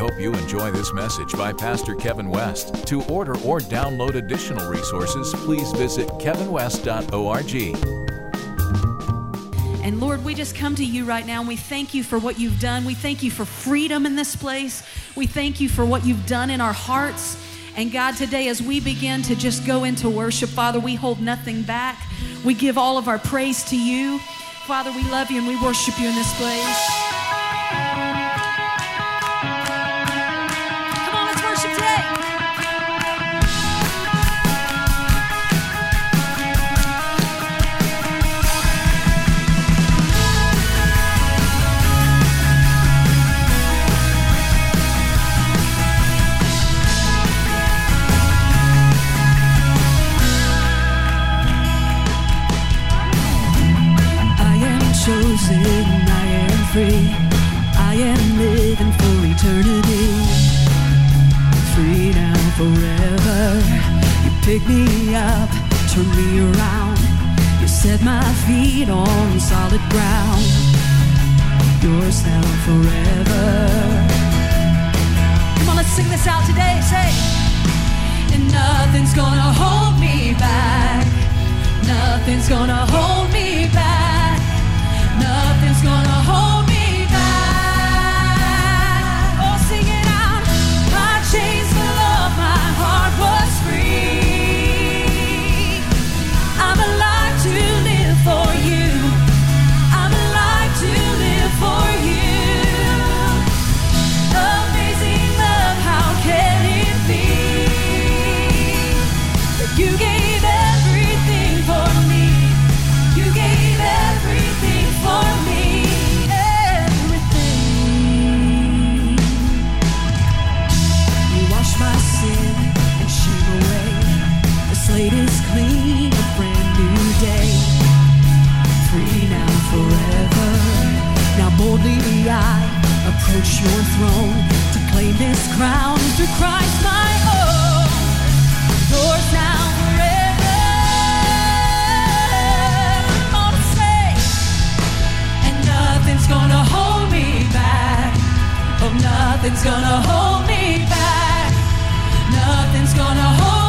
hope you enjoy this message by Pastor Kevin West. To order or download additional resources, please visit kevinwest.org. And Lord, we just come to you right now and we thank you for what you've done. We thank you for freedom in this place. We thank you for what you've done in our hearts. And God, today as we begin to just go into worship, Father, we hold nothing back. We give all of our praise to you. Father, we love you and we worship you in this place. solid ground. Your sound forever. Come on let's sing this out today. Say and nothing's gonna hold me back. Nothing's gonna hold me back. Nothing's gonna hold me back. Nothing's gonna hold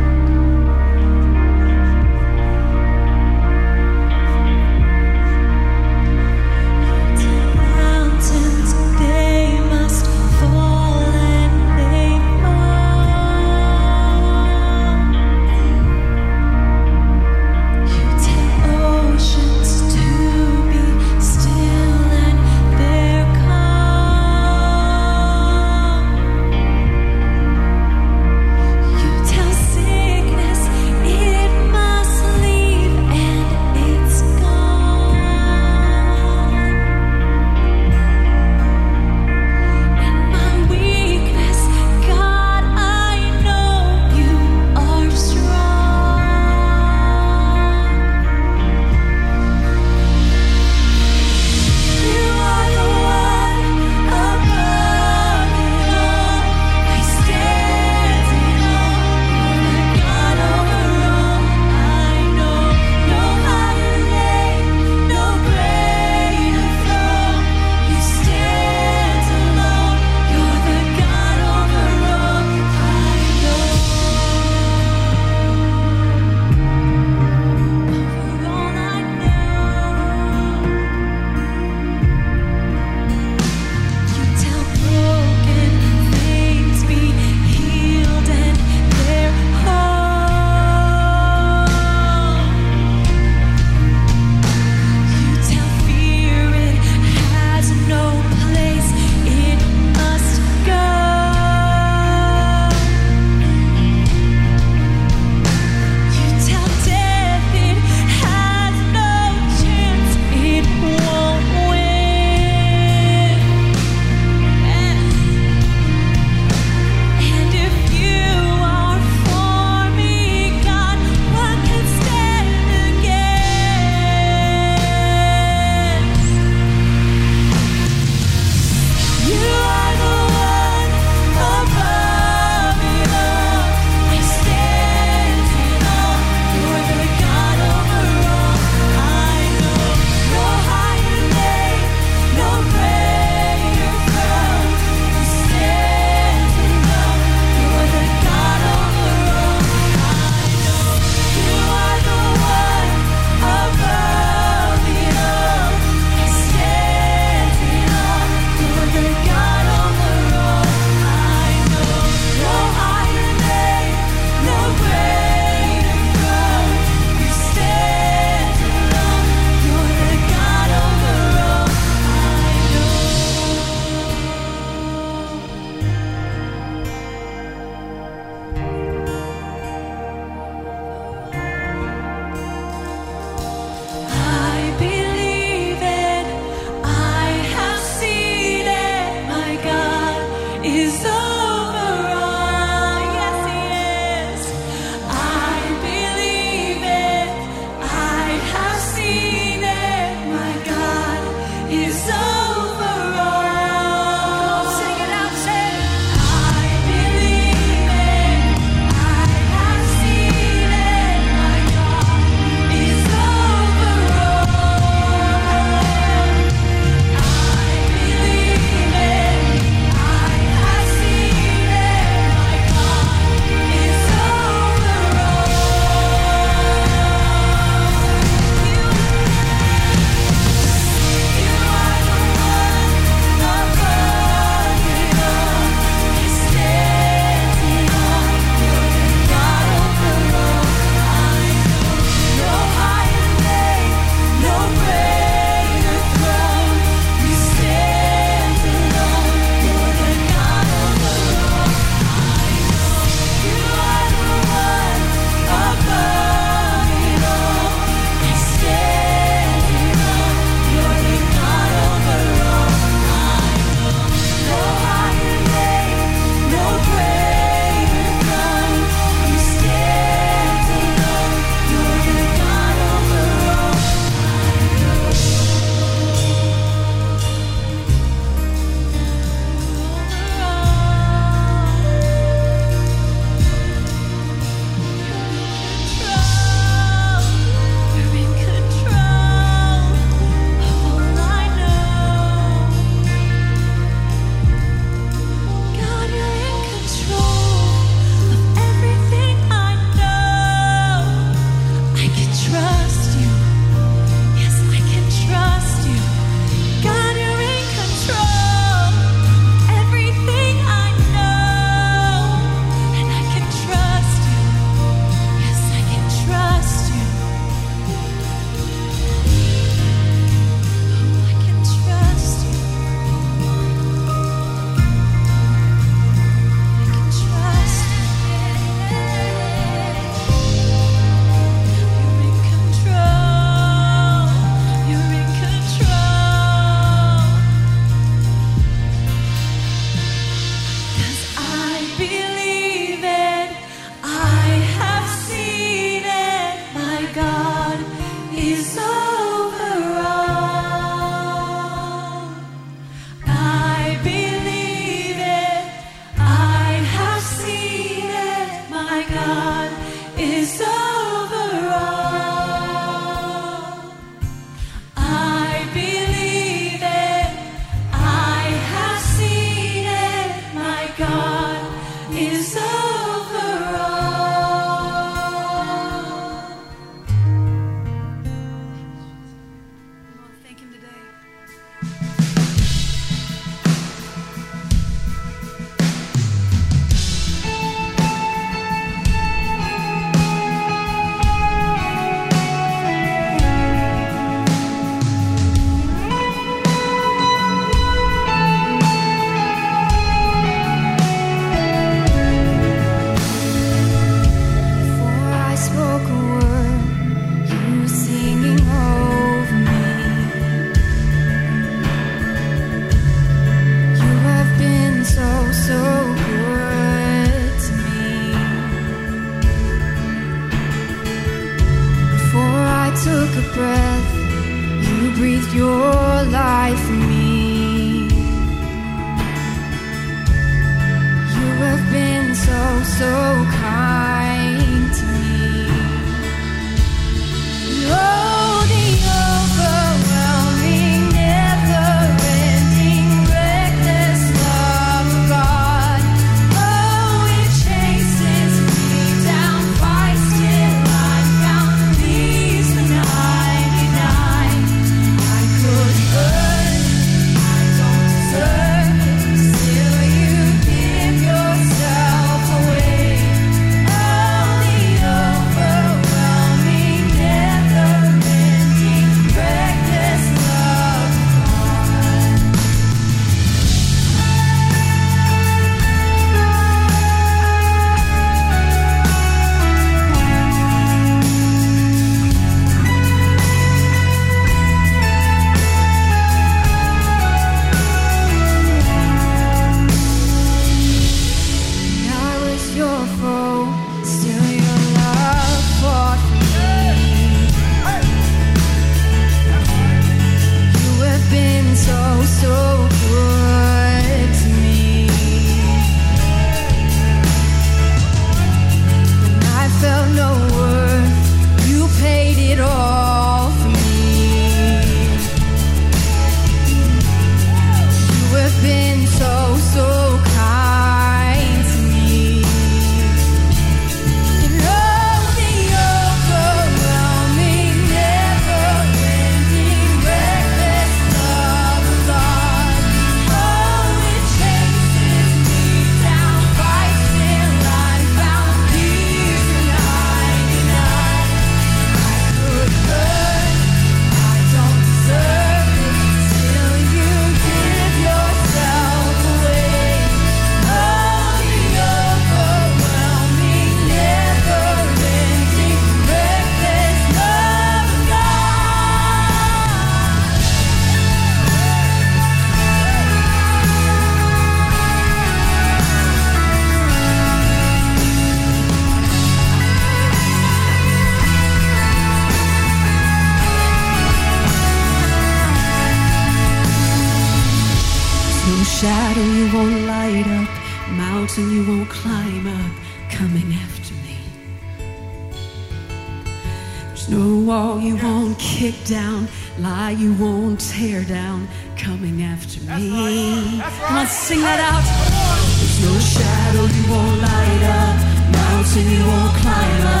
you won't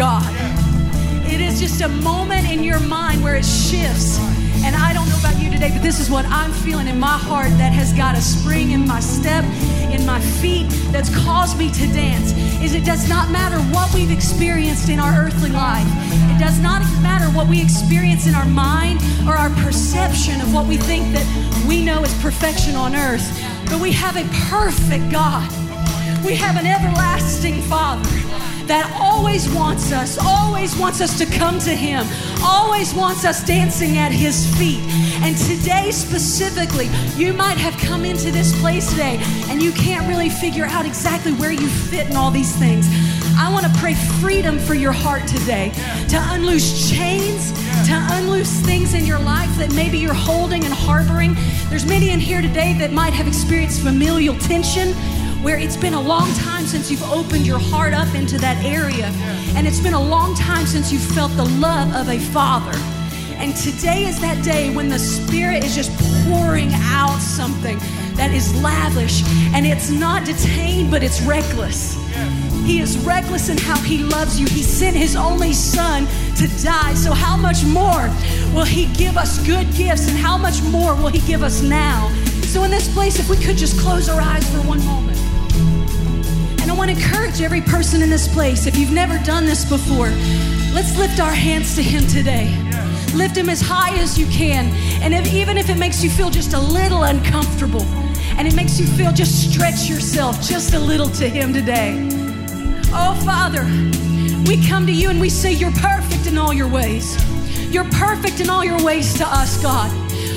God. It is just a moment in your mind where it shifts. And I don't know about you today, but this is what I'm feeling in my heart that has got a spring in my step, in my feet, that's caused me to dance. Is it does not matter what we've experienced in our earthly life. It does not matter what we experience in our mind or our perception of what we think that we know is perfection on earth. But we have a perfect God. We have an everlasting Father that always wants us, always wants us to come to Him, always wants us dancing at His feet. And today, specifically, you might have come into this place today and you can't really figure out exactly where you fit in all these things. I want to pray freedom for your heart today to unloose chains, to unloose things in your life that maybe you're holding and harboring. There's many in here today that might have experienced familial tension where it's been a long time since you've opened your heart up into that area. And it's been a long time since you've felt the love of a father. And today is that day when the Spirit is just pouring out something that is lavish and it's not detained, but it's reckless. He is reckless in how he loves you. He sent his only son to die. So, how much more will he give us good gifts and how much more will he give us now? So, in this place, if we could just close our eyes for one moment. And I want to encourage every person in this place, if you've never done this before, let's lift our hands to him today. Lift him as high as you can. And if, even if it makes you feel just a little uncomfortable, and it makes you feel just stretch yourself just a little to him today. Oh, Father, we come to you and we say, You're perfect in all your ways. You're perfect in all your ways to us, God.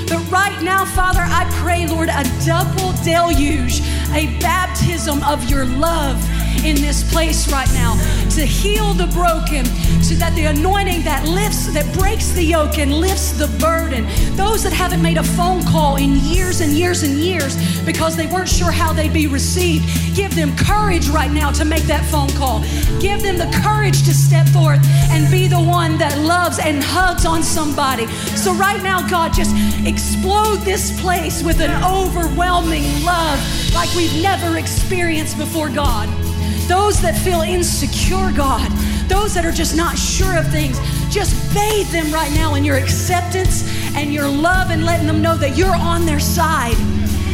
But right now, Father, I pray, Lord, a double deluge, a baptism of your love in this place right now to heal the broken, so that the anointing that lifts, that breaks the yoke and lifts the burden. Those that haven't made a phone call in years and years and years because they weren't sure how they'd be received, give them courage right now to make that phone call. Give them the courage to step forth and be the one that loves and hugs on somebody. So, right now, God, just explode this place with an overwhelming love like we've never experienced before, God. Those that feel insecure, God, those that are just not sure of things, just bathe them right now in your acceptance and your love and letting them know that you're on their side.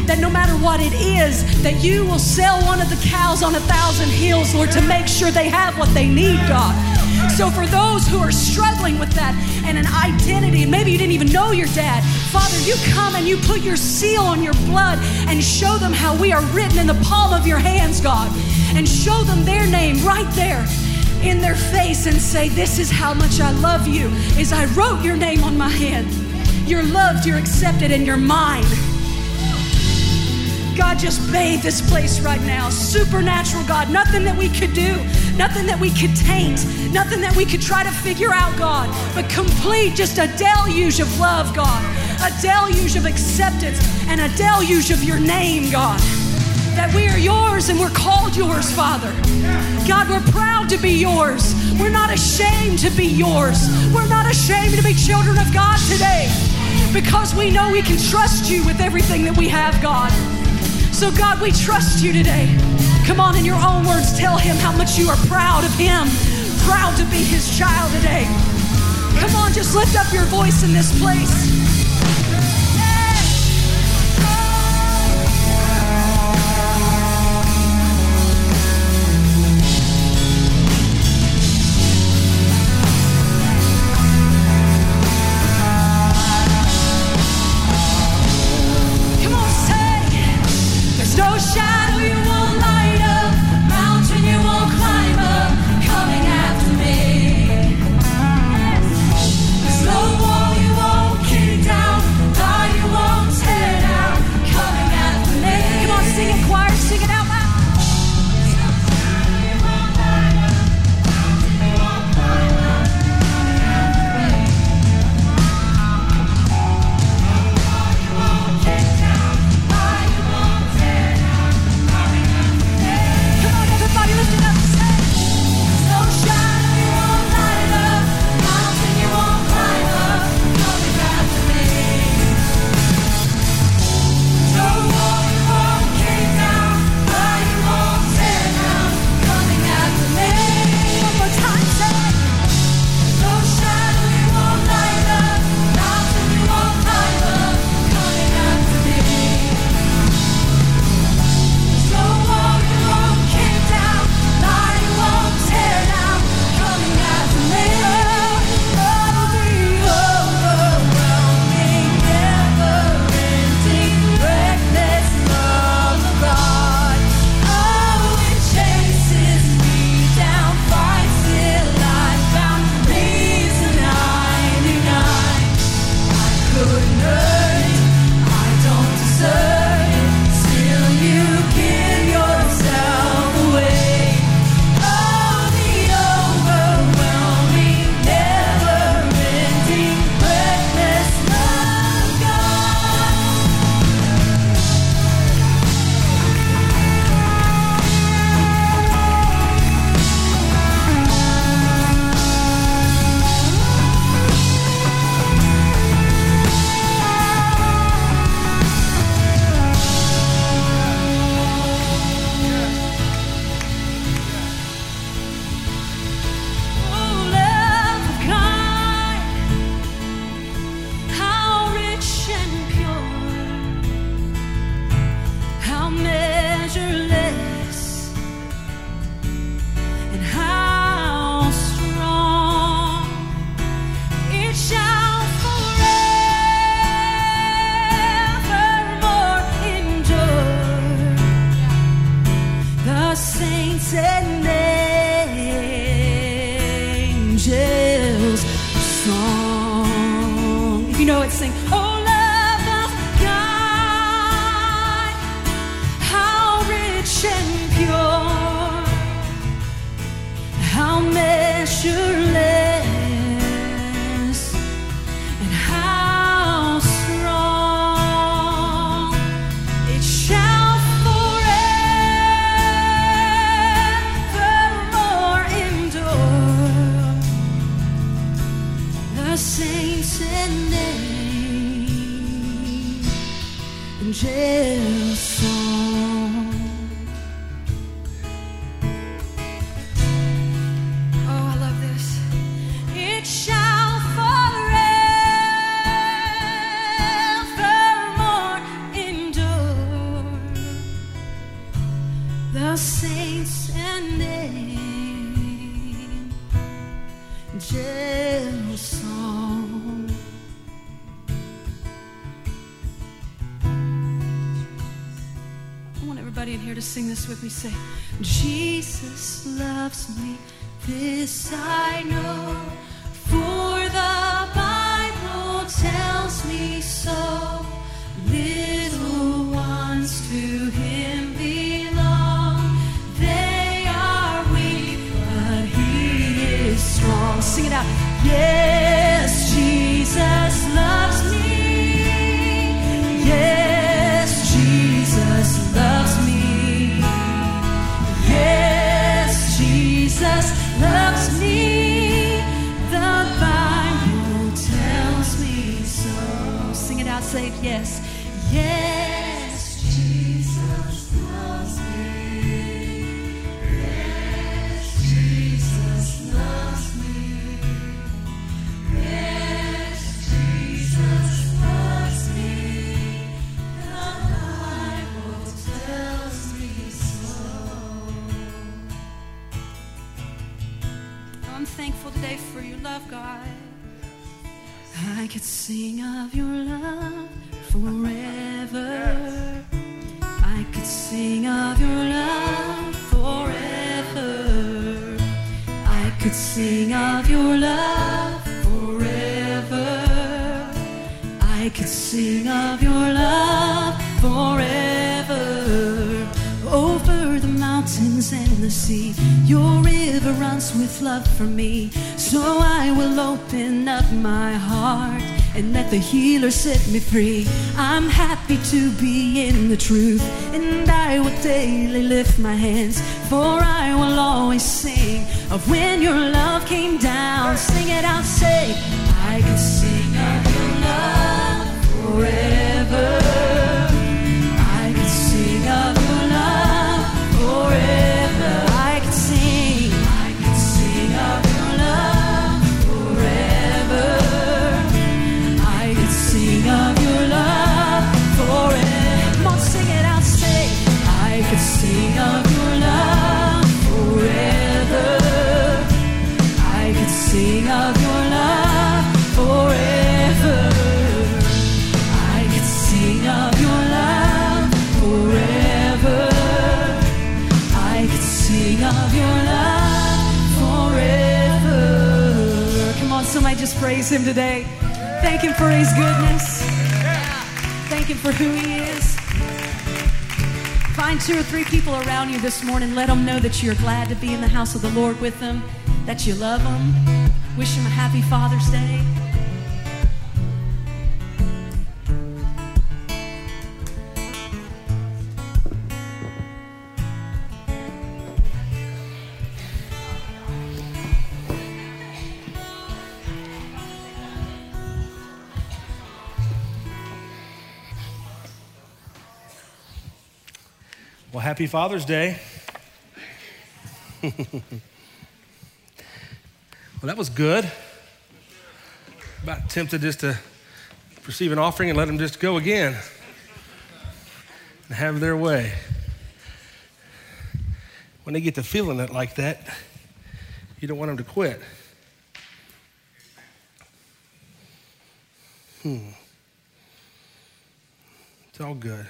That no matter what it is, that you will sell one of the cows on a thousand hills, Lord, to make sure they have what they need, God. So, for those who are struggling with that and an identity, maybe you didn't even know your dad, Father, you come and you put your seal on your blood and show them how we are written in the palm of your hands, God, and show them their name right there in their face and say, This is how much I love you, is I wrote your name on my hand. You're loved, you're accepted, and you're mine. God, just bathe this place right now. Supernatural God, nothing that we could do, nothing that we could taint, nothing that we could try to figure out, God, but complete just a deluge of love, God, a deluge of acceptance, and a deluge of your name, God. That we are yours and we're called yours, Father. God, we're proud to be yours. We're not ashamed to be yours. We're not ashamed to be children of God today because we know we can trust you with everything that we have, God. So, God, we trust you today. Come on, in your own words, tell him how much you are proud of him, proud to be his child today. Come on, just lift up your voice in this place. I want everybody in here to sing this with me. Say, Jesus loves me, this I know, for the Bible tells me so. Yes, sing of your love forever. I could sing of your love forever. I could sing of your love forever. I could sing of your love forever. Over the mountains and the sea, your river runs with love for me. So I will open up my heart and let the healer set me free. I'm happy to be in the truth, and I will daily lift my hands, for I will always sing of when your love came down. Sing it out, say, I can sing of your love forever. Praise him today. Thank him for his goodness. Thank him for who he is. Find two or three people around you this morning. Let them know that you're glad to be in the house of the Lord with them, that you love them. Wish them a happy Father's Day. Happy Father's Day. well, that was good. About tempted just to receive an offering and let them just go again and have their way. When they get to feeling it like that, you don't want them to quit. Hmm. It's all good.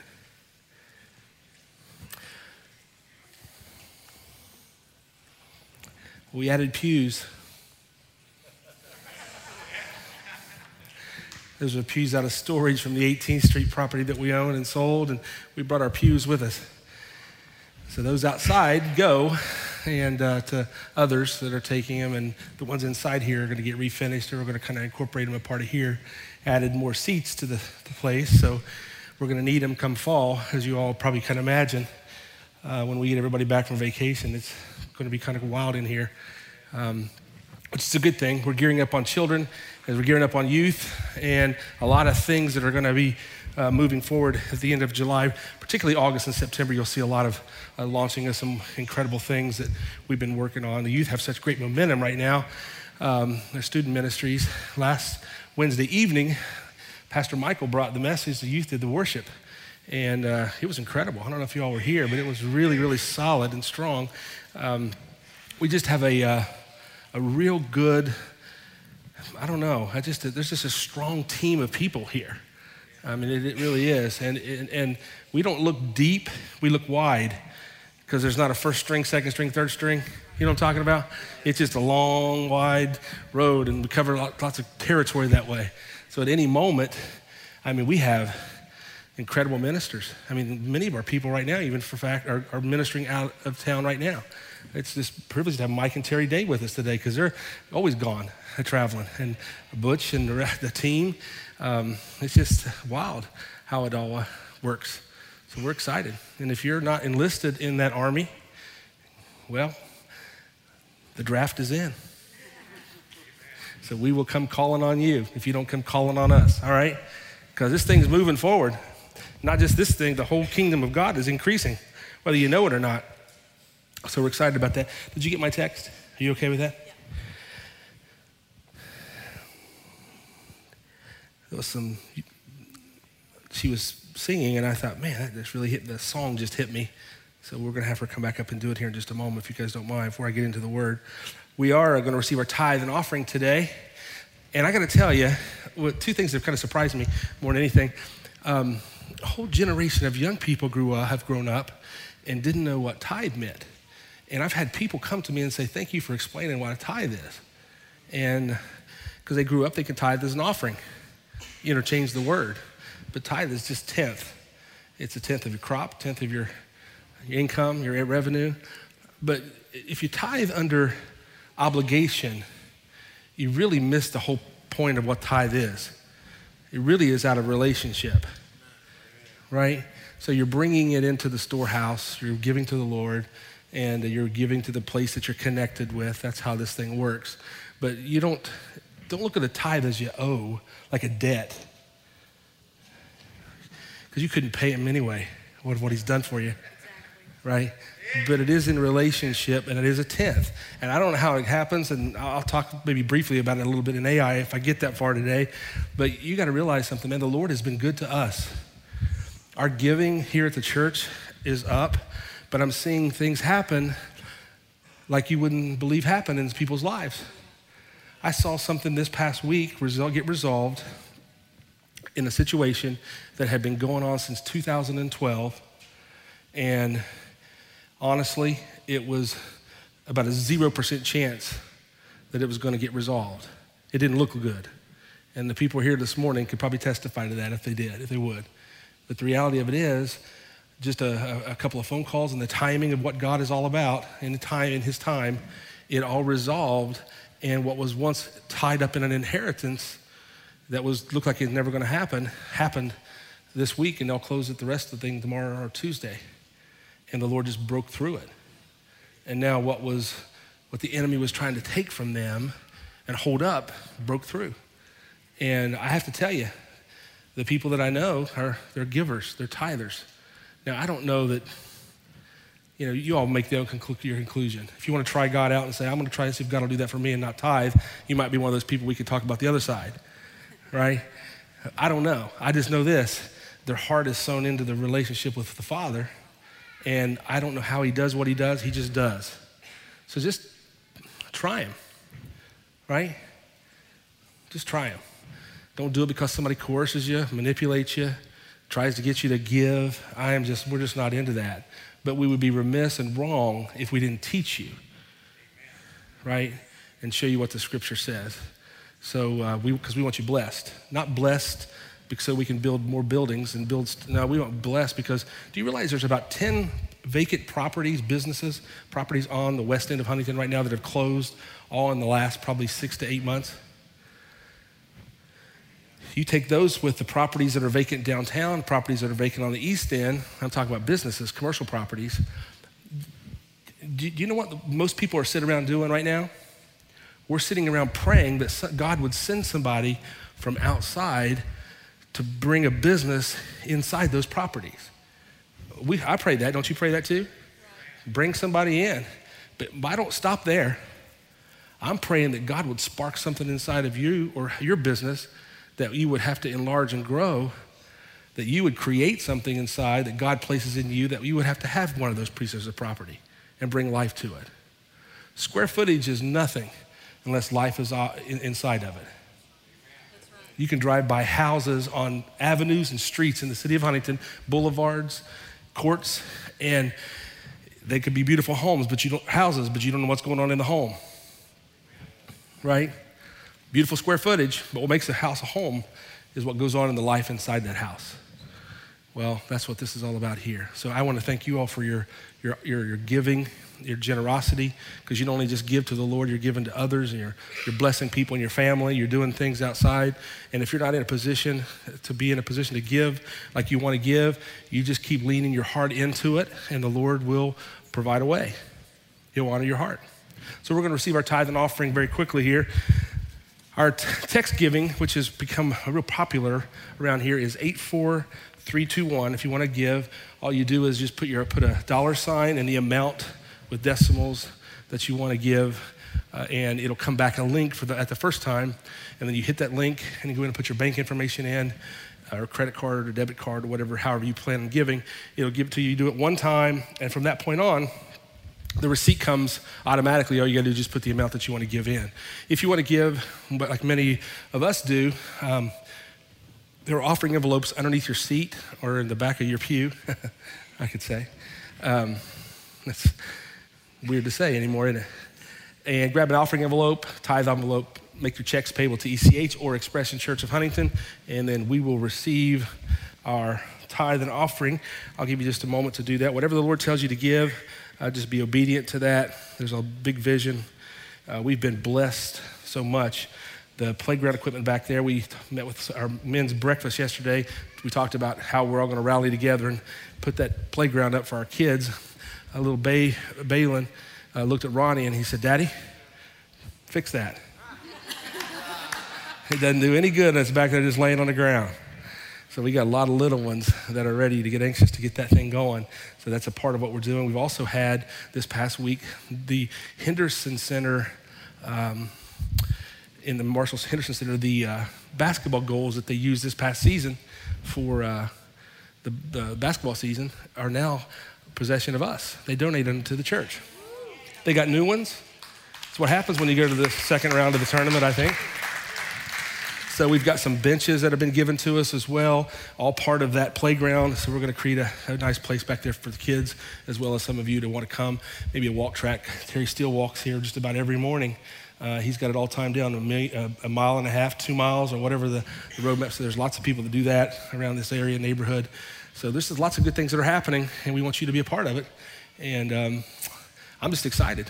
We added pews. Those are pews out of storage from the 18th Street property that we own and sold, and we brought our pews with us. So those outside go, and uh, to others that are taking them, and the ones inside here are going to get refinished, and we're going to kind of incorporate them a part of here. Added more seats to the, the place, so we're going to need them come fall, as you all probably can imagine. Uh, when we get everybody back from vacation, it's going to be kind of wild in here. Um, which is a good thing. We're gearing up on children, as we're gearing up on youth, and a lot of things that are going to be uh, moving forward at the end of July, particularly August and September. You'll see a lot of uh, launching of some incredible things that we've been working on. The youth have such great momentum right now. Um, their student ministries. Last Wednesday evening, Pastor Michael brought the message. The youth did the worship, and uh, it was incredible. I don't know if you all were here, but it was really, really solid and strong. Um, we just have a uh, a real good, I don't know, I just, there's just a strong team of people here. I mean, it, it really is. And, and, and we don't look deep, we look wide because there's not a first string, second string, third string. You know what I'm talking about? It's just a long, wide road, and we cover lots of territory that way. So at any moment, I mean, we have incredible ministers. I mean, many of our people right now, even for fact, are, are ministering out of town right now it's this privilege to have Mike and Terry Day with us today because they're always gone uh, traveling. And Butch and the, the team, um, it's just wild how it all uh, works. So we're excited. And if you're not enlisted in that army, well, the draft is in. So we will come calling on you if you don't come calling on us, all right? Because this thing's moving forward. Not just this thing, the whole kingdom of God is increasing, whether you know it or not. So we're excited about that. Did you get my text? Are you okay with that? Yeah. There was some, she was singing, and I thought, man, that just really hit, the song just hit me. So we're going to have her come back up and do it here in just a moment, if you guys don't mind, before I get into the word. We are going to receive our tithe and offering today. And I got to tell you, two things that have kind of surprised me more than anything. Um, a whole generation of young people grew up, have grown up, and didn't know what tithe meant. And I've had people come to me and say, Thank you for explaining what a tithe is. And because they grew up they thinking tithe is an offering, you interchange the word. But tithe is just tenth. It's a tenth of your crop, tenth of your, your income, your revenue. But if you tithe under obligation, you really miss the whole point of what tithe is. It really is out of relationship, right? So you're bringing it into the storehouse, you're giving to the Lord, and you're giving to the place that you're connected with. That's how this thing works. But you don't, don't look at a tithe as you owe, like a debt. Because you couldn't pay him anyway, what, what he's done for you. Right? But it is in relationship and it is a tenth. And I don't know how it happens, and I'll talk maybe briefly about it a little bit in AI if I get that far today. But you got to realize something, man. The Lord has been good to us. Our giving here at the church is up but I'm seeing things happen like you wouldn't believe happen in people's lives. I saw something this past week get resolved in a situation that had been going on since 2012. And honestly, it was about a 0% chance that it was going to get resolved. It didn't look good. And the people here this morning could probably testify to that if they did, if they would. But the reality of it is, just a, a, couple of phone calls and the timing of what God is all about in time in his time, it all resolved. And what was once tied up in an inheritance that was looked like it was never going to happen happened this week, and they'll close it the rest of the thing tomorrow or Tuesday. And the Lord just broke through it. And now what was what the enemy was trying to take from them and hold up broke through. And I have to tell you, the people that I know are they're givers, they're tithers. Now, I don't know that, you know, you all make your own conclusion. If you want to try God out and say, I'm going to try and see if God will do that for me and not tithe, you might be one of those people we could talk about the other side, right? I don't know. I just know this their heart is sewn into the relationship with the Father, and I don't know how He does what He does, He just does. So just try Him, right? Just try Him. Don't do it because somebody coerces you, manipulates you, tries to get you to give. I am just, we're just not into that. But we would be remiss and wrong if we didn't teach you, right? And show you what the scripture says. So uh, we, because we want you blessed, not blessed because so we can build more buildings and build. No, we want blessed because do you realize there's about 10 vacant properties, businesses, properties on the west end of Huntington right now that have closed all in the last probably six to eight months? You take those with the properties that are vacant downtown, properties that are vacant on the east end. I'm talking about businesses, commercial properties. Do you know what most people are sitting around doing right now? We're sitting around praying that God would send somebody from outside to bring a business inside those properties. We, I pray that. Don't you pray that too? Bring somebody in. But I don't stop there. I'm praying that God would spark something inside of you or your business that you would have to enlarge and grow, that you would create something inside that God places in you that you would have to have one of those pieces of property and bring life to it. Square footage is nothing unless life is uh, inside of it. You can drive by houses on avenues and streets in the city of Huntington, boulevards, courts, and they could be beautiful homes, but you don't houses, but you don't know what's going on in the home. Right? Beautiful square footage, but what makes a house a home is what goes on in the life inside that house. Well, that's what this is all about here. So I want to thank you all for your, your, your, your giving, your generosity, because you don't only just give to the Lord, you're giving to others, and you're, you're blessing people in your family, you're doing things outside. And if you're not in a position to be in a position to give like you want to give, you just keep leaning your heart into it, and the Lord will provide a way. He'll honor your heart. So we're going to receive our tithe and offering very quickly here. Our t- text giving, which has become real popular around here, is 84321. If you want to give, all you do is just put, your, put a dollar sign and the amount with decimals that you want to give, uh, and it'll come back a link for the, at the first time. And then you hit that link and you go in and put your bank information in, or credit card or debit card or whatever, however you plan on giving. It'll give it to you. You do it one time, and from that point on, the receipt comes automatically. All you got to do is just put the amount that you want to give in. If you want to give, but like many of us do, um, there are offering envelopes underneath your seat or in the back of your pew, I could say. Um, that's weird to say anymore, isn't it? And grab an offering envelope, tithe envelope, make your checks payable to ECH or Expression Church of Huntington, and then we will receive our tithe and offering. I'll give you just a moment to do that. Whatever the Lord tells you to give, uh, just be obedient to that. There's a big vision. Uh, we've been blessed so much. The playground equipment back there, we met with our men's breakfast yesterday. We talked about how we're all going to rally together and put that playground up for our kids. A little Bay, Balin uh, looked at Ronnie and he said, Daddy, fix that. it doesn't do any good. It's back there just laying on the ground. So we got a lot of little ones that are ready to get anxious to get that thing going. So that's a part of what we're doing. We've also had this past week the Henderson Center, um, in the Marshall Henderson Center, the uh, basketball goals that they used this past season for uh, the, the basketball season are now possession of us. They donated them to the church. They got new ones. It's what happens when you go to the second round of the tournament, I think. So we've got some benches that have been given to us as well, all part of that playground. So we're going to create a, a, nice place back there for the kids, as well as some of you to want to come. Maybe a walk track. Terry Steele walks here just about every morning. Uh, he's got it all timed down a, a, mile and a half, two miles, or whatever the, the road map. So there's lots of people that do that around this area, neighborhood. So there's lots of good things that are happening, and we want you to be a part of it. And um, I'm just excited.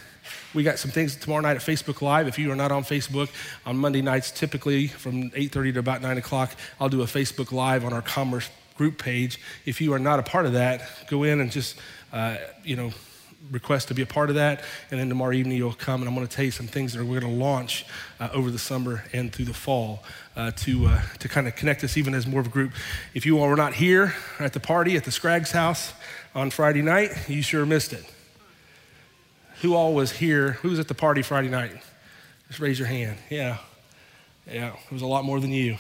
We got some things tomorrow night at Facebook Live. If you are not on Facebook, on Monday nights, typically from 8.30 to about 9 o'clock, I'll do a Facebook Live on our Commerce group page. If you are not a part of that, go in and just, uh, you know, request to be a part of that. And then tomorrow evening you'll come and I'm going to tell you some things that we're going to launch uh, over the summer and through the fall uh, to, uh, to kind of connect us even as more of a group. If you all were not here at the party at the Scraggs house on Friday night, you sure missed it. Who all was here? Who was at the party Friday night? Just raise your hand. Yeah. Yeah, it was a lot more than you.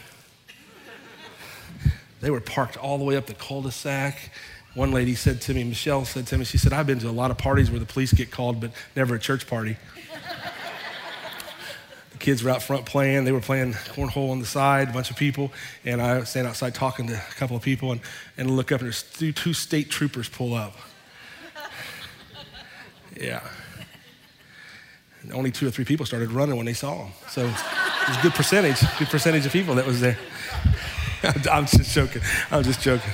They were parked all the way up the cul-de-sac. One lady said to me, Michelle said to me, she said, I've been to a lot of parties where the police get called, but never a church party. the kids were out front playing. They were playing cornhole on the side, a bunch of people. And I stand outside talking to a couple of people and, and look up, and there's two, two state troopers pull up. Yeah only two or three people started running when they saw him. So it was a good percentage, good percentage of people that was there. I'm just joking. I'm just joking.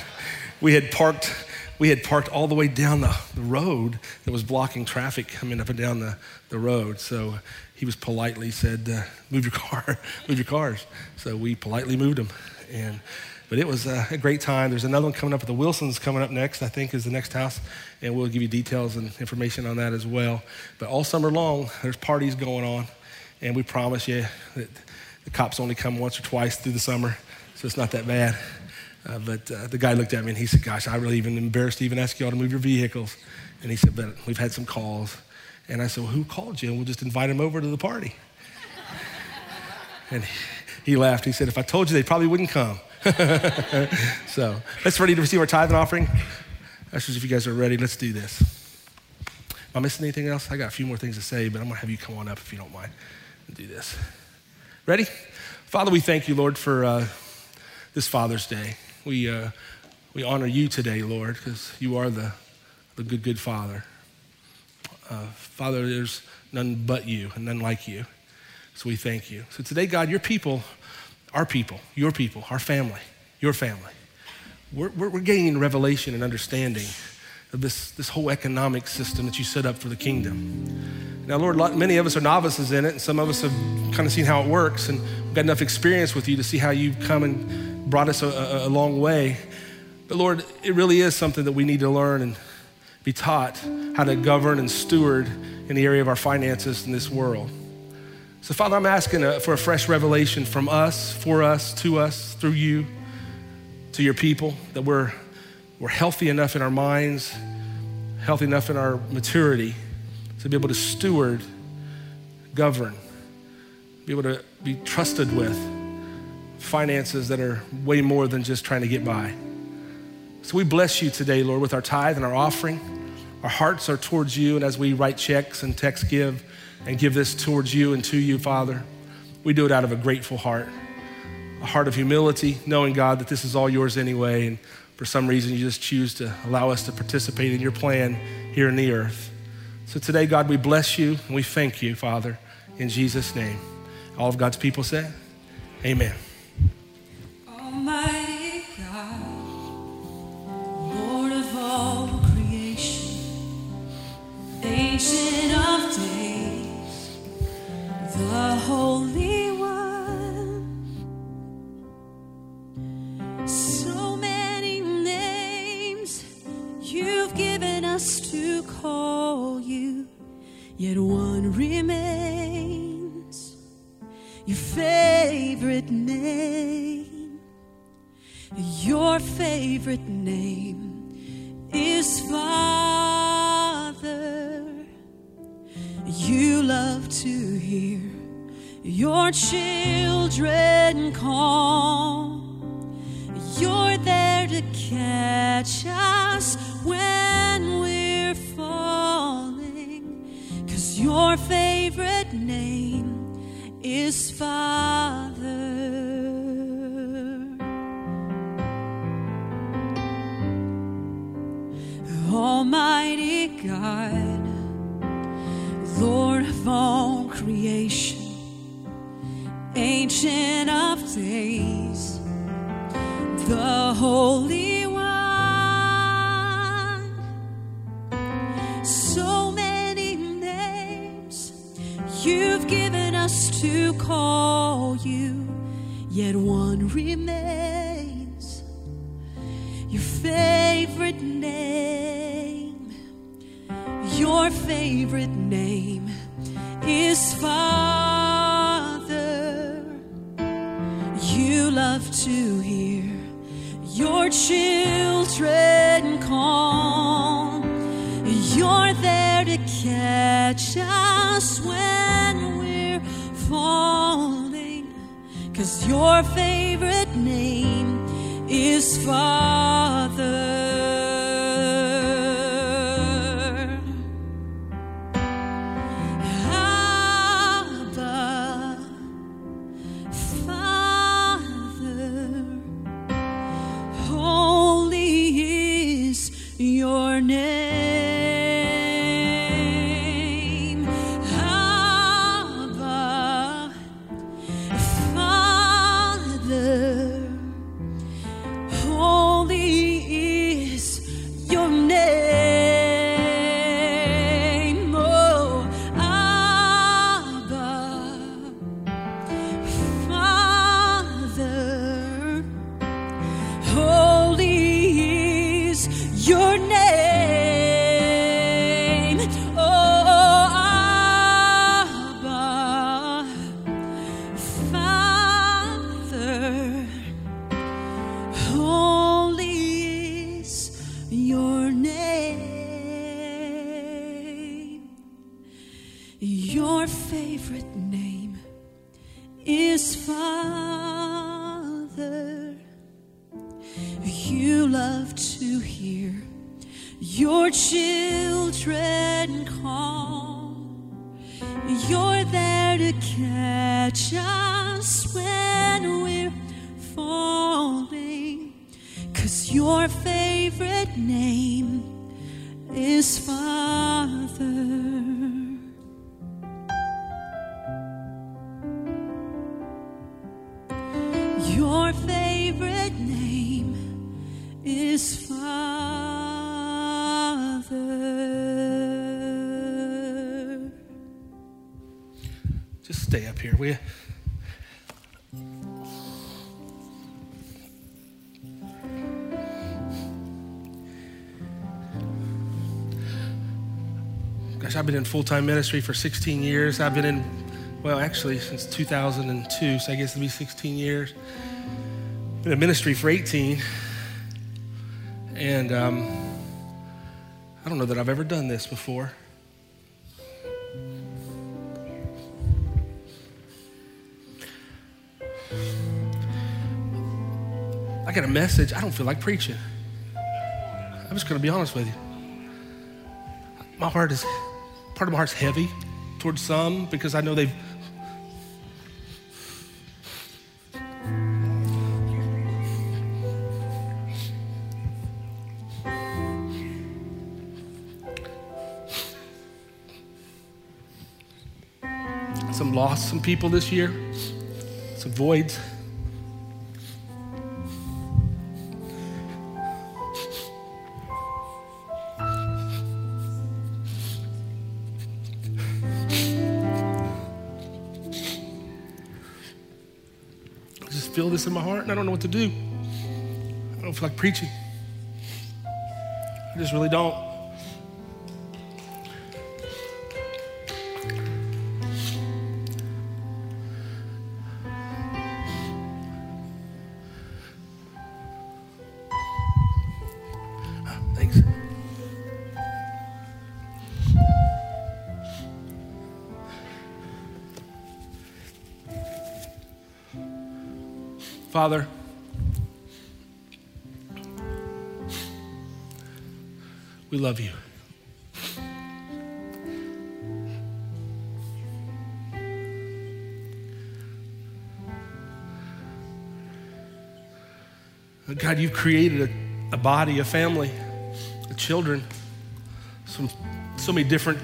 We had parked, we had parked all the way down the, the road that was blocking traffic coming up and down the, the road. So he was politely said, uh, "Move your car, move your cars." So we politely moved them, and but it was uh, a great time. There's another one coming up with the Wilsons coming up next. I think is the next house, and we'll give you details and information on that as well. But all summer long, there's parties going on, and we promise you that the cops only come once or twice through the summer, so it's not that bad. Uh, but uh, the guy looked at me and he said, "Gosh, I really even embarrassed to even ask y'all to move your vehicles." And he said, "But we've had some calls." And I said, Well, who called you? And we'll just invite him over to the party. and he laughed. He said, If I told you, they probably wouldn't come. so let's ready to receive our tithe and offering. Ushers, if you guys are ready, let's do this. Am I missing anything else? I got a few more things to say, but I'm going to have you come on up if you don't mind and do this. Ready? Father, we thank you, Lord, for uh, this Father's Day. We, uh, we honor you today, Lord, because you are the, the good, good Father. Uh, Father, there's none but you and none like you. So we thank you. So today, God, your people, our people, your people, our family, your family, we're, we're, we're gaining revelation and understanding of this, this whole economic system that you set up for the kingdom. Now, Lord, many of us are novices in it, and some of us have kind of seen how it works, and we've got enough experience with you to see how you've come and brought us a, a, a long way. But Lord, it really is something that we need to learn and be taught how to govern and steward in the area of our finances in this world. So, Father, I'm asking uh, for a fresh revelation from us, for us, to us, through you, to your people, that we're, we're healthy enough in our minds, healthy enough in our maturity to be able to steward, govern, be able to be trusted with finances that are way more than just trying to get by. So we bless you today, Lord, with our tithe and our offering. Our hearts are towards you, and as we write checks and text give and give this towards you and to you, Father, we do it out of a grateful heart, a heart of humility, knowing, God, that this is all yours anyway, and for some reason you just choose to allow us to participate in your plan here in the earth. So today, God, we bless you and we thank you, Father, in Jesus' name. All of God's people say, Amen. Almighty God, Lord of all creation, ancient of days, the Holy One. So many names you've given us to call you, yet one remains your favorite name. Your favorite name is Father. You love to hear your children call. You're there to catch us when we're falling. Cause your favorite name is Father. Almighty God, Lord of all creation, Ancient of days, the Holy One. So many names you've given us to call you, yet one remains your favorite name. Your favorite name is Father. You love to hear your children call. You're there to catch us when we're falling. Cause your favorite name is Father. Full time ministry for 16 years. I've been in, well, actually, since 2002, so I guess it'll be 16 years. Been in ministry for 18. And um, I don't know that I've ever done this before. I got a message. I don't feel like preaching. I'm just going to be honest with you. My heart is, part of my heart's heavy towards some because I know they've. Some lost some people this year, some voids. I don't know what to do. I don't feel like preaching. I just really don't. Love you. God, you've created a, a body, a family, a children, some, so many different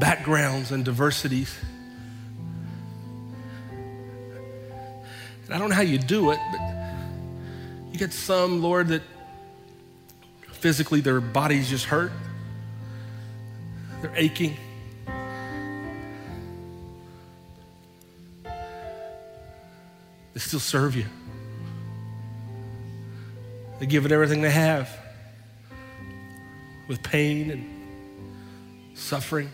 backgrounds and diversities. And I don't know how you do it, but you get some, Lord, that physically their bodies just hurt, they're aching. They still serve you. They give it everything they have with pain and suffering.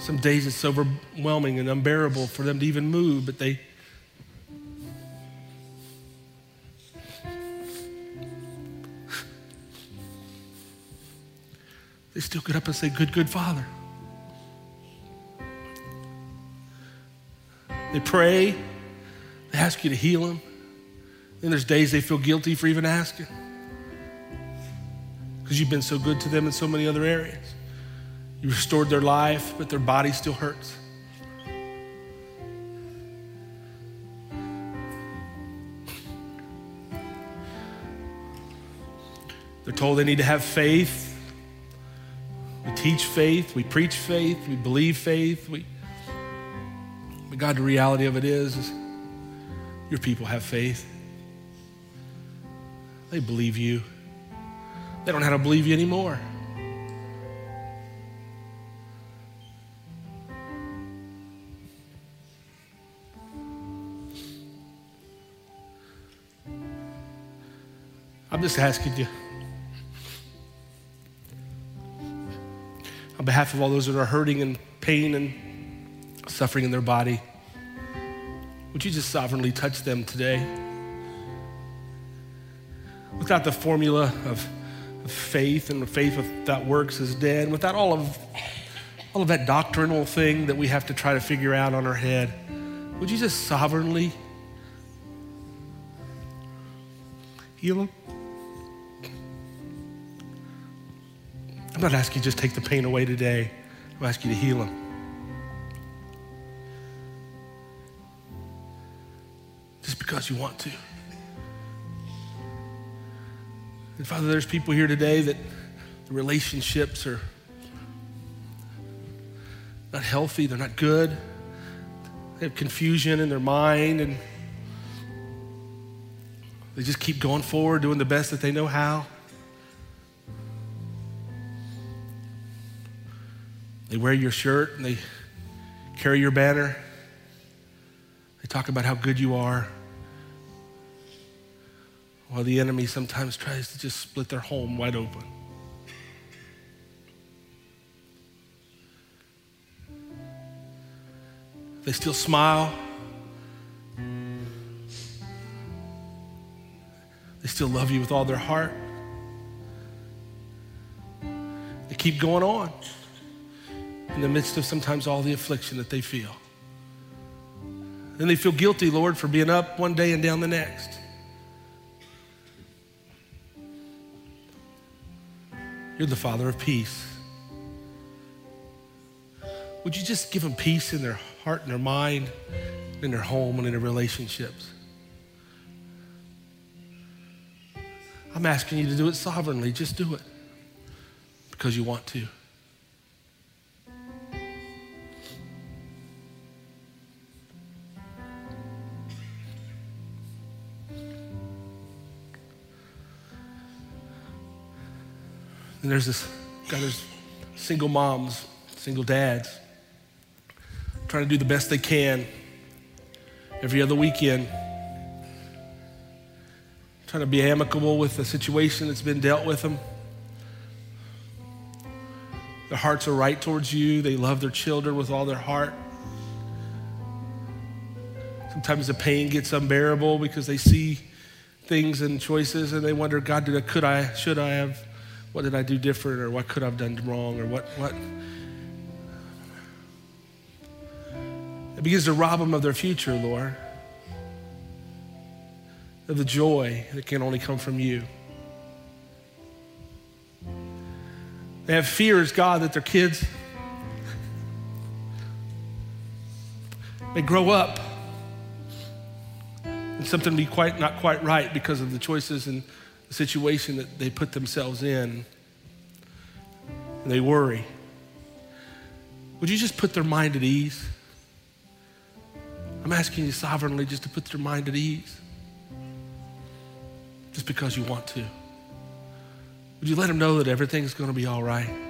Some days it's overwhelming and unbearable for them to even move, but they they still get up and say, Good, good Father. They pray, they ask you to heal them. Then there's days they feel guilty for even asking because you've been so good to them in so many other areas. You restored their life, but their body still hurts. They're told they need to have faith. Teach faith, we preach faith, we believe faith. We, but God, the reality of it is, is your people have faith. They believe you. They don't know how to believe you anymore. I'm just asking you, on behalf of all those that are hurting and pain and suffering in their body, would you just sovereignly touch them today? Without the formula of, of faith and faith that works is dead, without all of all of that doctrinal thing that we have to try to figure out on our head, would you just sovereignly heal them? I'm not asking you just take the pain away today. I'm asking you to heal them. Just because you want to. And Father, there's people here today that the relationships are not healthy, they're not good. They have confusion in their mind and they just keep going forward, doing the best that they know how. They wear your shirt and they carry your banner. They talk about how good you are. While the enemy sometimes tries to just split their home wide open. They still smile. They still love you with all their heart. They keep going on in the midst of sometimes all the affliction that they feel. Then they feel guilty, Lord, for being up one day and down the next. You're the Father of peace. Would you just give them peace in their heart and their mind, in their home, and in their relationships? I'm asking you to do it sovereignly. Just do it because you want to. And there's this, God, there's single moms, single dads, trying to do the best they can every other weekend, trying to be amicable with the situation that's been dealt with them. Their hearts are right towards you. They love their children with all their heart. Sometimes the pain gets unbearable because they see things and choices and they wonder, God, did I, could I, should I have, what did I do different or what could I have done wrong or what, what. It begins to rob them of their future, Lord, of the joy that can only come from you. They have fears, God, that their kids may grow up and something be quite not quite right because of the choices and the situation that they put themselves in. They worry. Would you just put their mind at ease? I'm asking you sovereignly just to put their mind at ease. Just because you want to. Would you let them know that everything's going to be all right?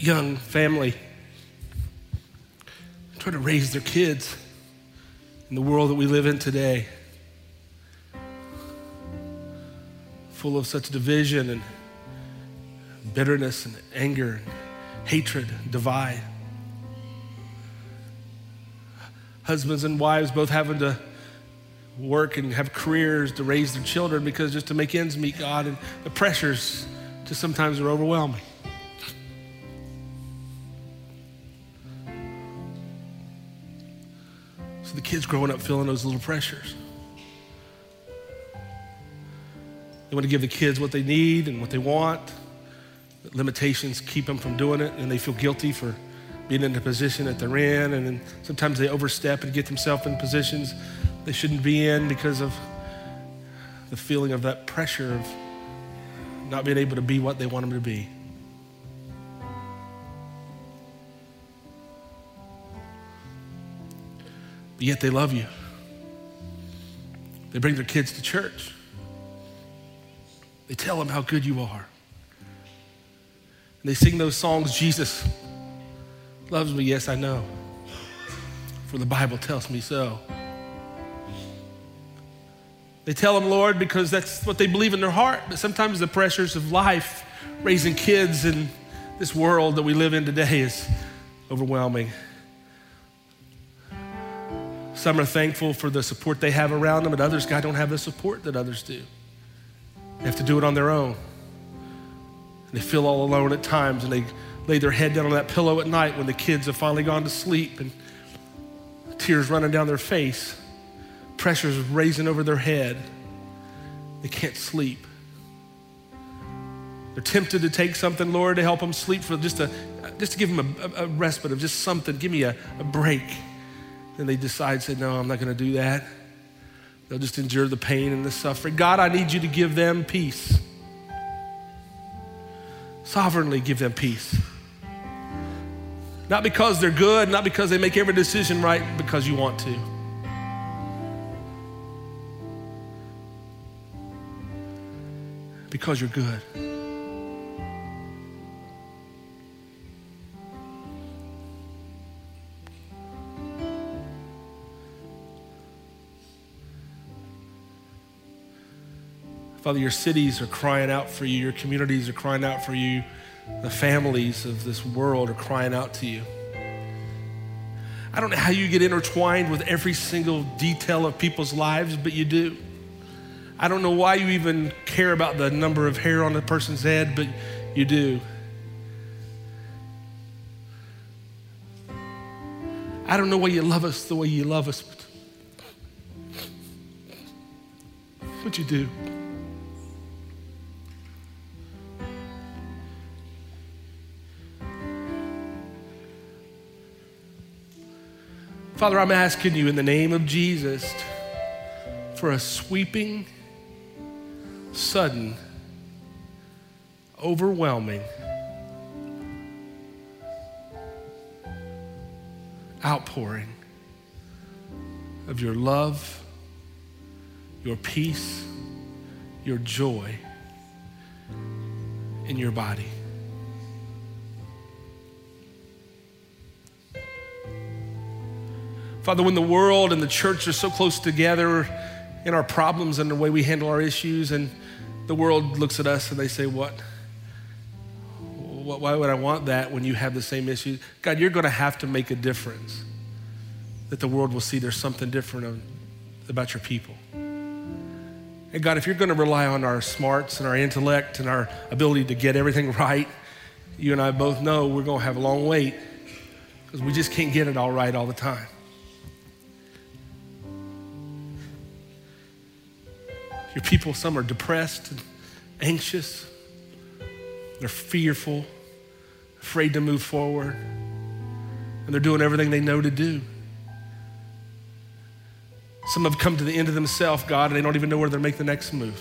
Young family trying to raise their kids in the world that we live in today, full of such division and bitterness and anger and hatred, and divide. Husbands and wives both having to work and have careers to raise their children because just to make ends meet, God, and the pressures just sometimes are overwhelming. Kids growing up feeling those little pressures. They want to give the kids what they need and what they want. But limitations keep them from doing it, and they feel guilty for being in the position that they're in. And then sometimes they overstep and get themselves in positions they shouldn't be in because of the feeling of that pressure of not being able to be what they want them to be. Yet they love you. They bring their kids to church. They tell them how good you are. And they sing those songs Jesus loves me, yes, I know. For the Bible tells me so. They tell them, Lord, because that's what they believe in their heart. But sometimes the pressures of life, raising kids in this world that we live in today, is overwhelming. Some are thankful for the support they have around them, and others, God, don't have the support that others do. They have to do it on their own. And they feel all alone at times, and they lay their head down on that pillow at night when the kids have finally gone to sleep, and tears running down their face, pressures raising over their head. They can't sleep. They're tempted to take something, Lord, to help them sleep for just a, just to give them a, a, respite of just something. Give me a, a break. Then they decide, say, no, I'm not going to do that. They'll just endure the pain and the suffering. God, I need you to give them peace. Sovereignly give them peace. Not because they're good, not because they make every decision right, because you want to. Because you're good. Father, your cities are crying out for you, your communities are crying out for you, the families of this world are crying out to you. I don't know how you get intertwined with every single detail of people's lives, but you do. I don't know why you even care about the number of hair on a person's head, but you do. I don't know why you love us the way you love us, but, but you do. Father, I'm asking you in the name of Jesus for a sweeping, sudden, overwhelming outpouring of your love, your peace, your joy in your body. Father, when the world and the church are so close together in our problems and the way we handle our issues, and the world looks at us and they say, What? Why would I want that when you have the same issues? God, you're going to have to make a difference that the world will see there's something different about your people. And God, if you're going to rely on our smarts and our intellect and our ability to get everything right, you and I both know we're going to have a long wait because we just can't get it all right all the time. Your people, some are depressed and anxious, they're fearful, afraid to move forward, and they're doing everything they know to do. Some have come to the end of themselves, God, and they don't even know where they're make the next move.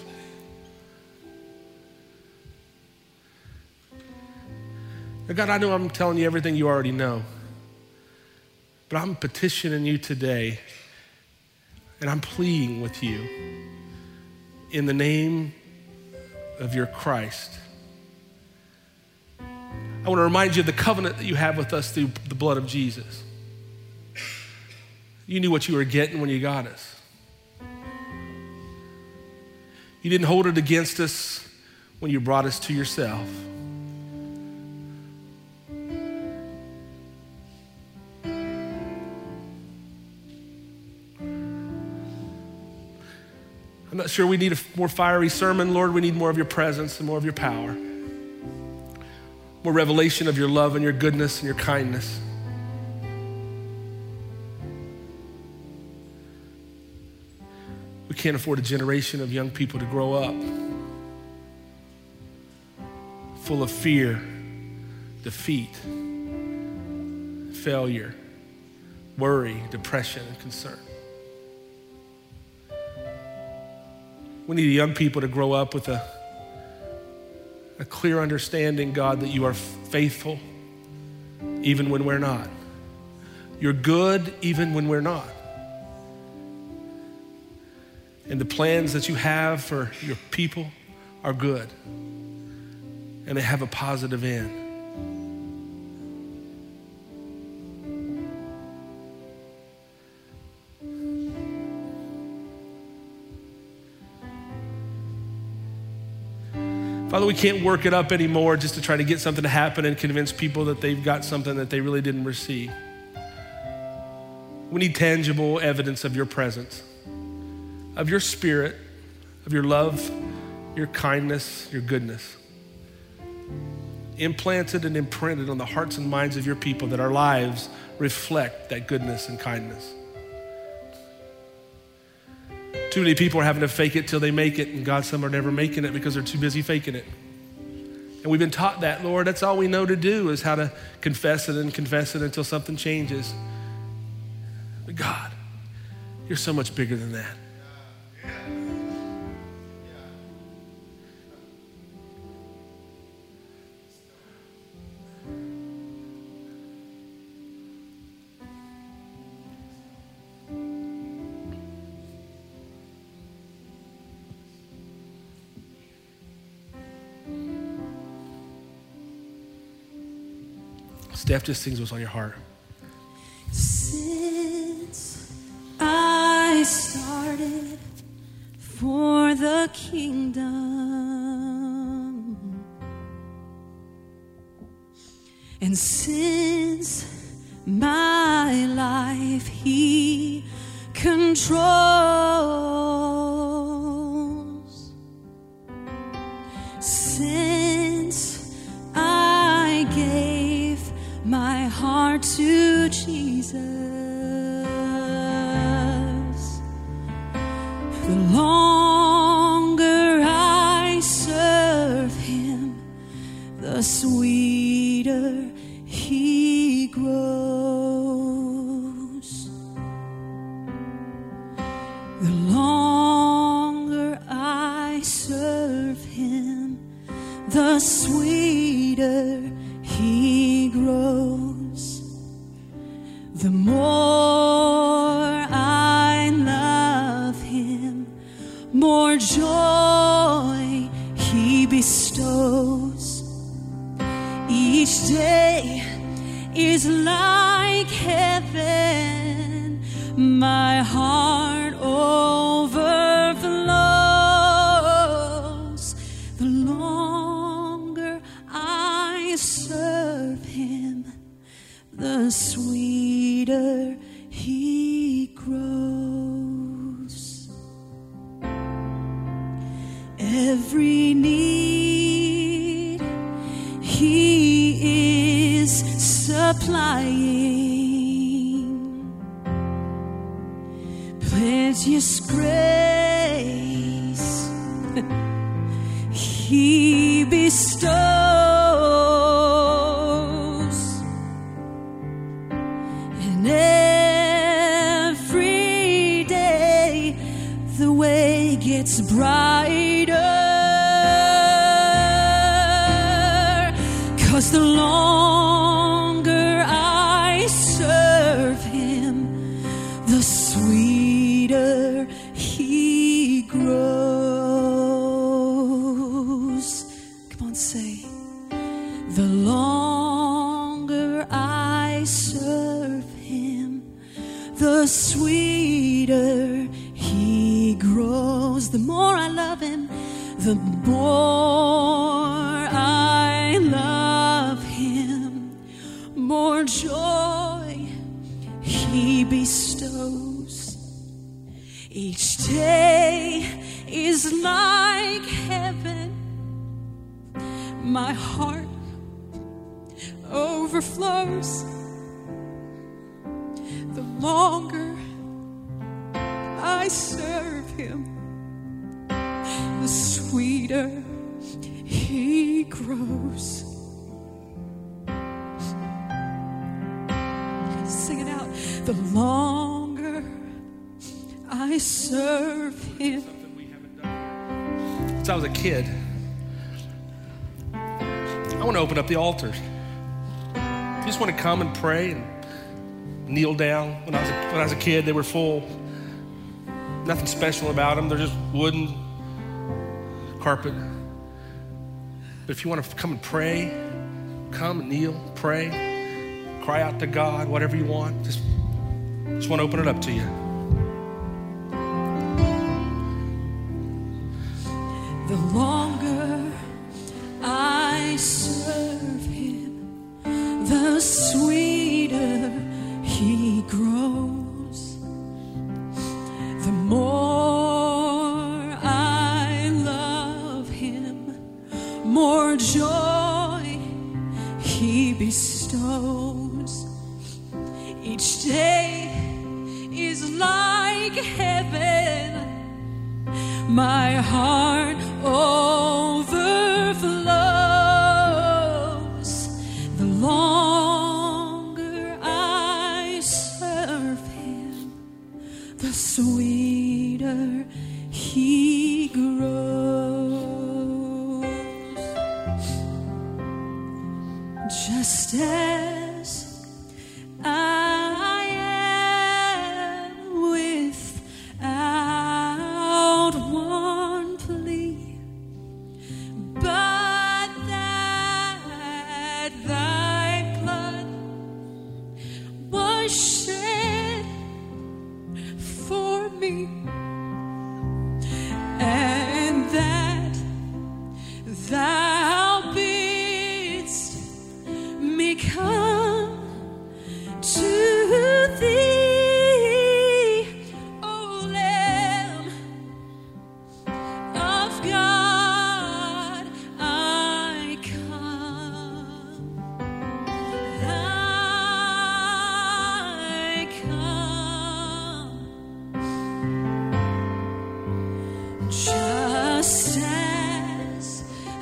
Now, God, I know I'm telling you everything you already know, but I'm petitioning you today, and I'm pleading with you in the name of your Christ. I want to remind you of the covenant that you have with us through the blood of Jesus. You knew what you were getting when you got us. You didn't hold it against us when you brought us to yourself. Not sure we need a more fiery sermon, Lord. We need more of your presence and more of your power, more revelation of your love and your goodness and your kindness. We can't afford a generation of young people to grow up full of fear, defeat, failure, worry, depression, and concern. We need young people to grow up with a, a clear understanding, God, that you are faithful even when we're not. You're good even when we're not. And the plans that you have for your people are good. And they have a positive end. Father, we can't work it up anymore just to try to get something to happen and convince people that they've got something that they really didn't receive. We need tangible evidence of your presence, of your spirit, of your love, your kindness, your goodness. Implanted and imprinted on the hearts and minds of your people that our lives reflect that goodness and kindness. Too many people are having to fake it till they make it, and God, some are never making it because they're too busy faking it. And we've been taught that, Lord. That's all we know to do is how to confess it and confess it until something changes. But God, you're so much bigger than that. Steph, just sings what's on your heart. Since I started for the kingdom, and since my life He controls, my heart to Jesus, the longer I serve Him, the sweeter serve Him, the sweeter He grows. Sing it out. The longer I serve Him. Since I was a kid, I want to open up the altars. Just want to come and pray and kneel down. When I was a, when I was a kid, they were full. Nothing special about them. They're just wooden carpet. But if you want to come and pray, come and kneel, pray, cry out to God, whatever you want. Just, just want to open it up to you.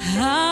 As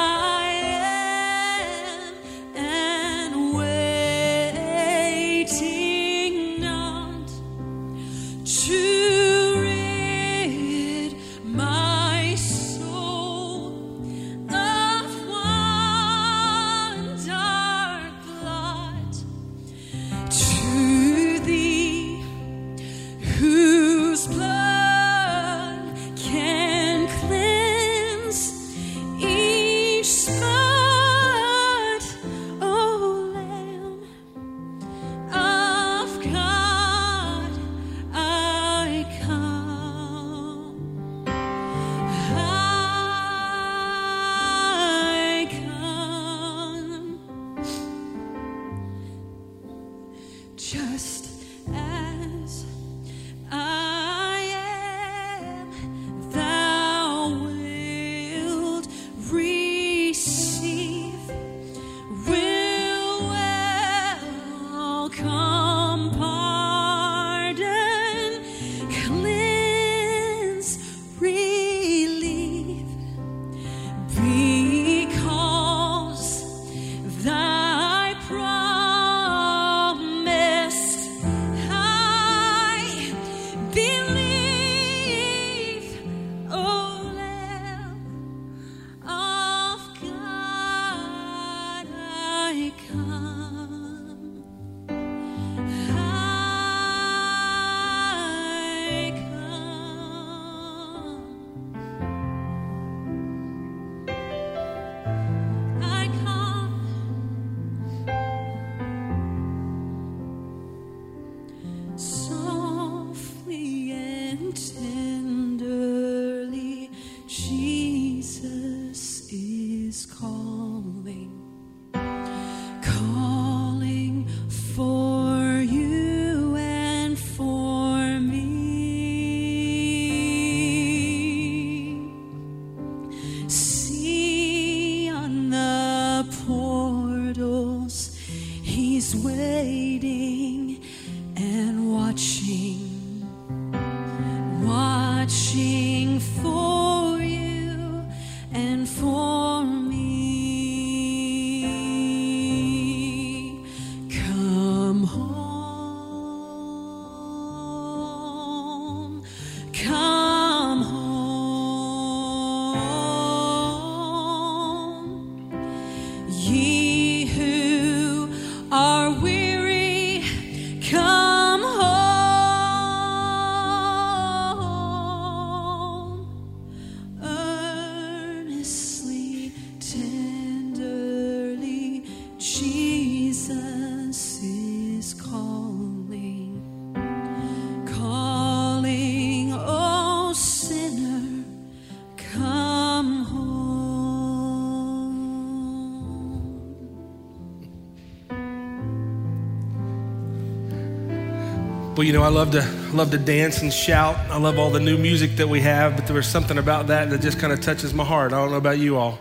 Well, you know, I love to love to dance and shout. I love all the new music that we have, but there was something about that that just kind of touches my heart. I don't know about you all.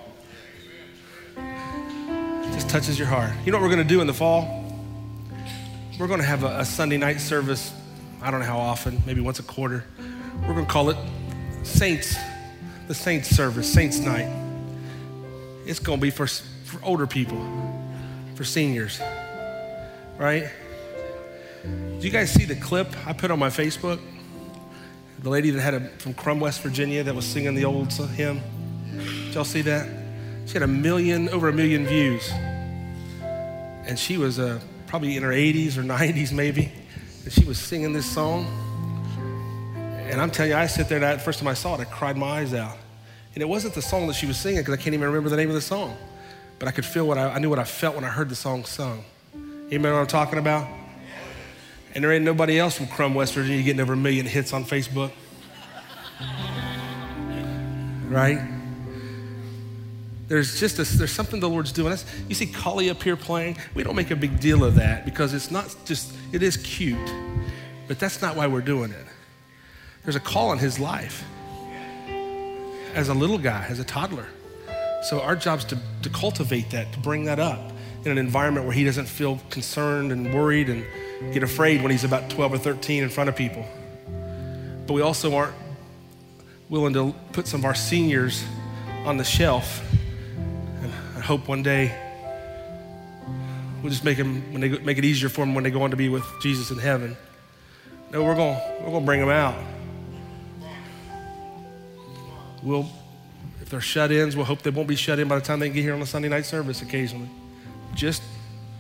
Just touches your heart. You know what we're going to do in the fall? We're going to have a, a Sunday night service. I don't know how often, maybe once a quarter. We're going to call it Saints, the Saints service, Saints night. It's going to be for, for older people, for seniors, right? Do you guys see the clip I put on my Facebook? The lady that had a, from Crum, West Virginia, that was singing the old hymn. Did y'all see that? She had a million, over a million views. And she was uh, probably in her 80s or 90s, maybe. And she was singing this song. And I'm telling you, I sit there, and I, the first time I saw it, I cried my eyes out. And it wasn't the song that she was singing, because I can't even remember the name of the song. But I could feel what I, I knew what I felt when I heard the song sung. You remember what I'm talking about? And there ain't nobody else from Crum, West Virginia getting over a million hits on Facebook. Right? There's just a, there's something the Lord's doing. That's, you see Collie up here playing. We don't make a big deal of that because it's not just it is cute, but that's not why we're doing it. There's a call on his life as a little guy, as a toddler. So our job's to, to cultivate that, to bring that up in an environment where he doesn't feel concerned and worried and get afraid when he's about 12 or 13 in front of people. But we also aren't willing to put some of our seniors on the shelf And I hope one day we'll just make them when they make it easier for them when they go on to be with Jesus in heaven. No, we're going we're going to bring them out. We'll if they're shut-ins, we'll hope they won't be shut in by the time they get here on a Sunday night service occasionally, just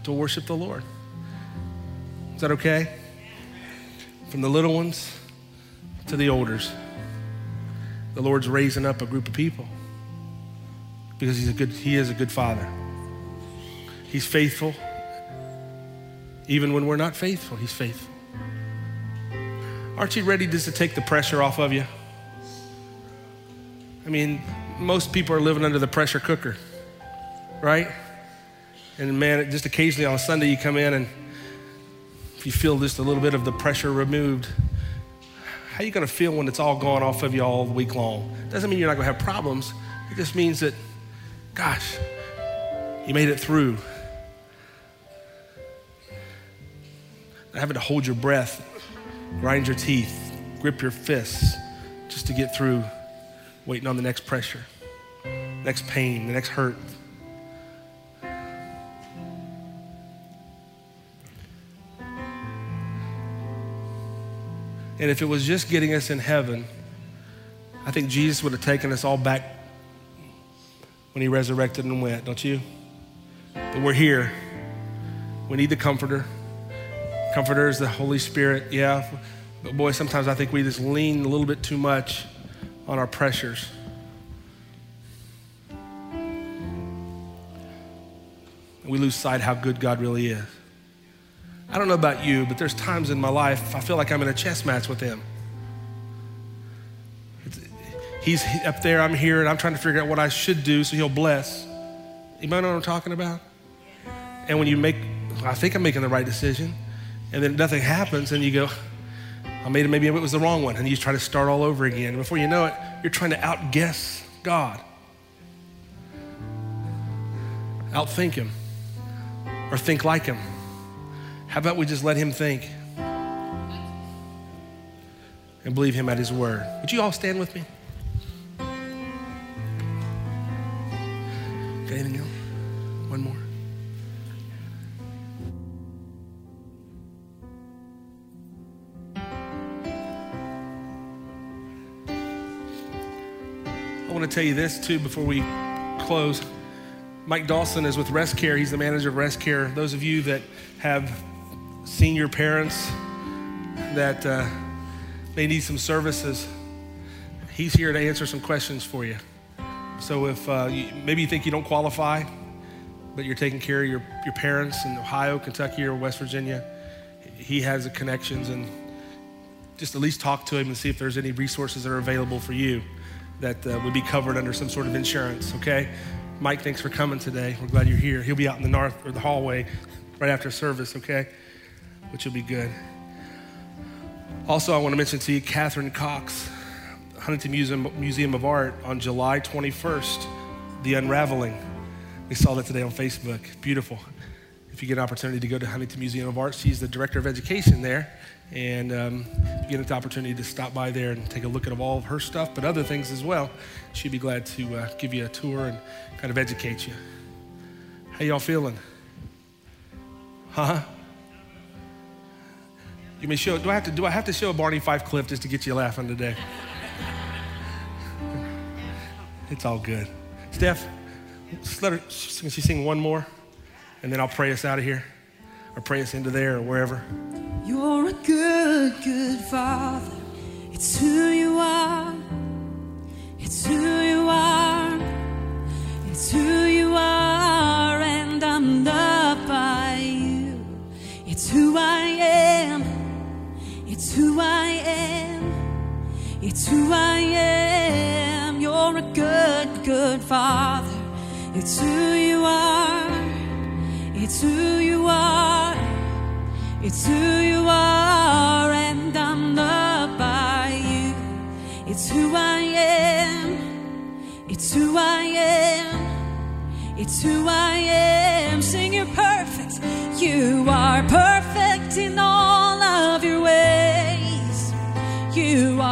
to worship the Lord. Is that okay? From the little ones to the olders, the Lord's raising up a group of people because he's a good, he is a good father. He's faithful. Even when we're not faithful, he's faithful. Aren't you ready just to take the pressure off of you? I mean, most people are living under the pressure cooker, right? And man, just occasionally on Sunday you come in and you feel just a little bit of the pressure removed, how are you going to feel when it's all gone off of you all week long? Doesn't mean you're not going to have problems. It just means that Gosh, you made it through. Having to hold your breath, grind your teeth, grip your fists just to get through, waiting on the next pressure, next pain, the next hurt. And if it was just getting us in heaven, I think Jesus would have taken us all back when he resurrected and went, don't you? But we're here. We need the comforter. Comforter is the Holy Spirit, yeah. But boy, sometimes I think we just lean a little bit too much on our pressures. We lose sight how good God really is. I don't know about you, but there's times in my life I feel like I'm in a chess match with Him. He's up there, I'm here, and I'm trying to figure out what I should do so he'll bless. You might know what I'm talking about? And when you make, I think I'm making the right decision, and then nothing happens, and you go, I made it, maybe it was the wrong one, and you try to start all over again. Before you know it, you're trying to outguess God, outthink Him, or think like Him. How about we just let Him think and believe Him at His word? Would you all stand with me? anything else? One more. I want to tell you this too before we close. Mike Dawson is with ResCare. He's the manager of ResCare. Those of you that have senior parents that uh, they need some services, he's here to answer some questions for you. So if uh, you, maybe you think you don't qualify, but you're taking care of your, your parents in Ohio, Kentucky, or West Virginia, he has the connections and just at least talk to him and see if there's any resources that are available for you that uh, would be covered under some sort of insurance, okay? Mike, thanks for coming today. We're glad you're here. He'll be out in the north or the hallway right after service, okay? Which will be good. Also, I want to mention to you Catherine Cox. Huntington Museum, Museum of Art on July 21st, The Unraveling. We saw that today on Facebook. Beautiful. If you get an opportunity to go to Huntington Museum of Art, she's the director of education there. And um, you get the opportunity to stop by there and take a look at all of her stuff, but other things as well, she'd be glad to uh, give you a tour and kind of educate you. How y'all feeling? Huh? You may show. Do I have to? Do I have to show a Barney Fife clip just to get you laughing today? it's all good. Steph, let her. Can she sing one more, and then I'll pray us out of here, or pray us into there, or wherever. You're a good, good father. It's who you are. It's who you are. It's who you are, and I'm loved by you. It's who I am. Who I am. It's who I am. You're a good, good father. It's who you are. It's who you are. It's who you are, and I'm loved by you. It's who I am. It's who I am. It's who I am. Sing you're perfect. You are perfect in all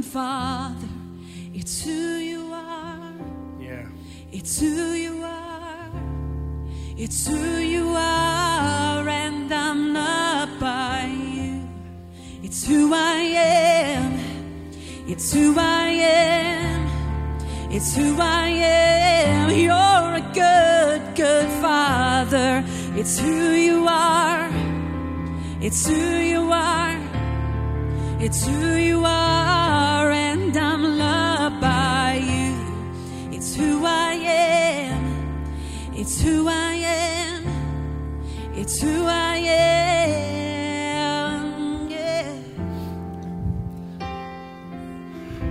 good father. It's who you are. Yeah. It's who you are. It's who you are, and I'm loved by you. It's who I am. It's who I am. It's who I am. You're a good, good father. It's who you are. It's who you are. It's who you are, and I'm loved by you. It's who I am. It's who I am. It's who I am. Yeah.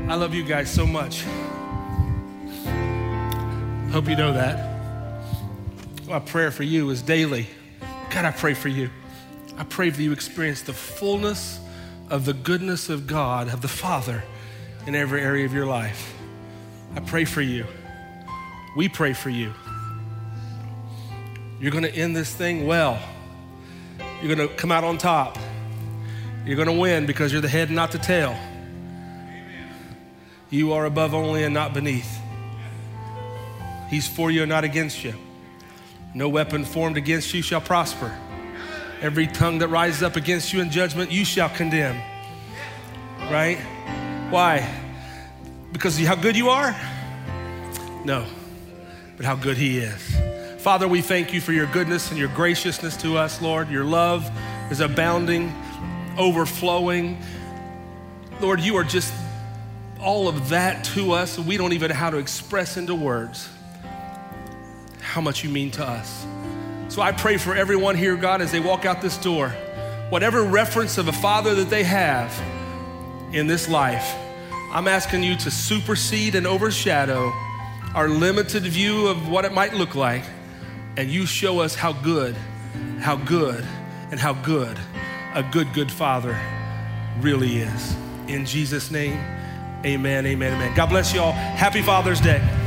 I love you guys so much. Hope you know that. My prayer for you is daily. God, I pray for you. I pray that you experience the fullness of the goodness of God, of the Father, in every area of your life. I pray for you. We pray for you. You're going to end this thing well. You're going to come out on top. You're going to win because you're the head not the tail. You are above only and not beneath. He's for you and not against you. No weapon formed against you shall prosper. Every tongue that rises up against you in judgment, you shall condemn. Right? Why? Because of how good you are? No, but how good He is. Father, we thank you for your goodness and your graciousness to us, Lord. Your love is abounding, overflowing. Lord, you are just all of that to us. We don't even know how to express into words how much you mean to us. So I pray for everyone here, God, as they walk out this door, whatever reference of a father that they have in this life, I'm asking you to supersede and overshadow our limited view of what it might look like, and you show us how good, how good, and how good a good, good father really is. In Jesus' name, amen, amen, amen. God bless you all. Happy Father's Day.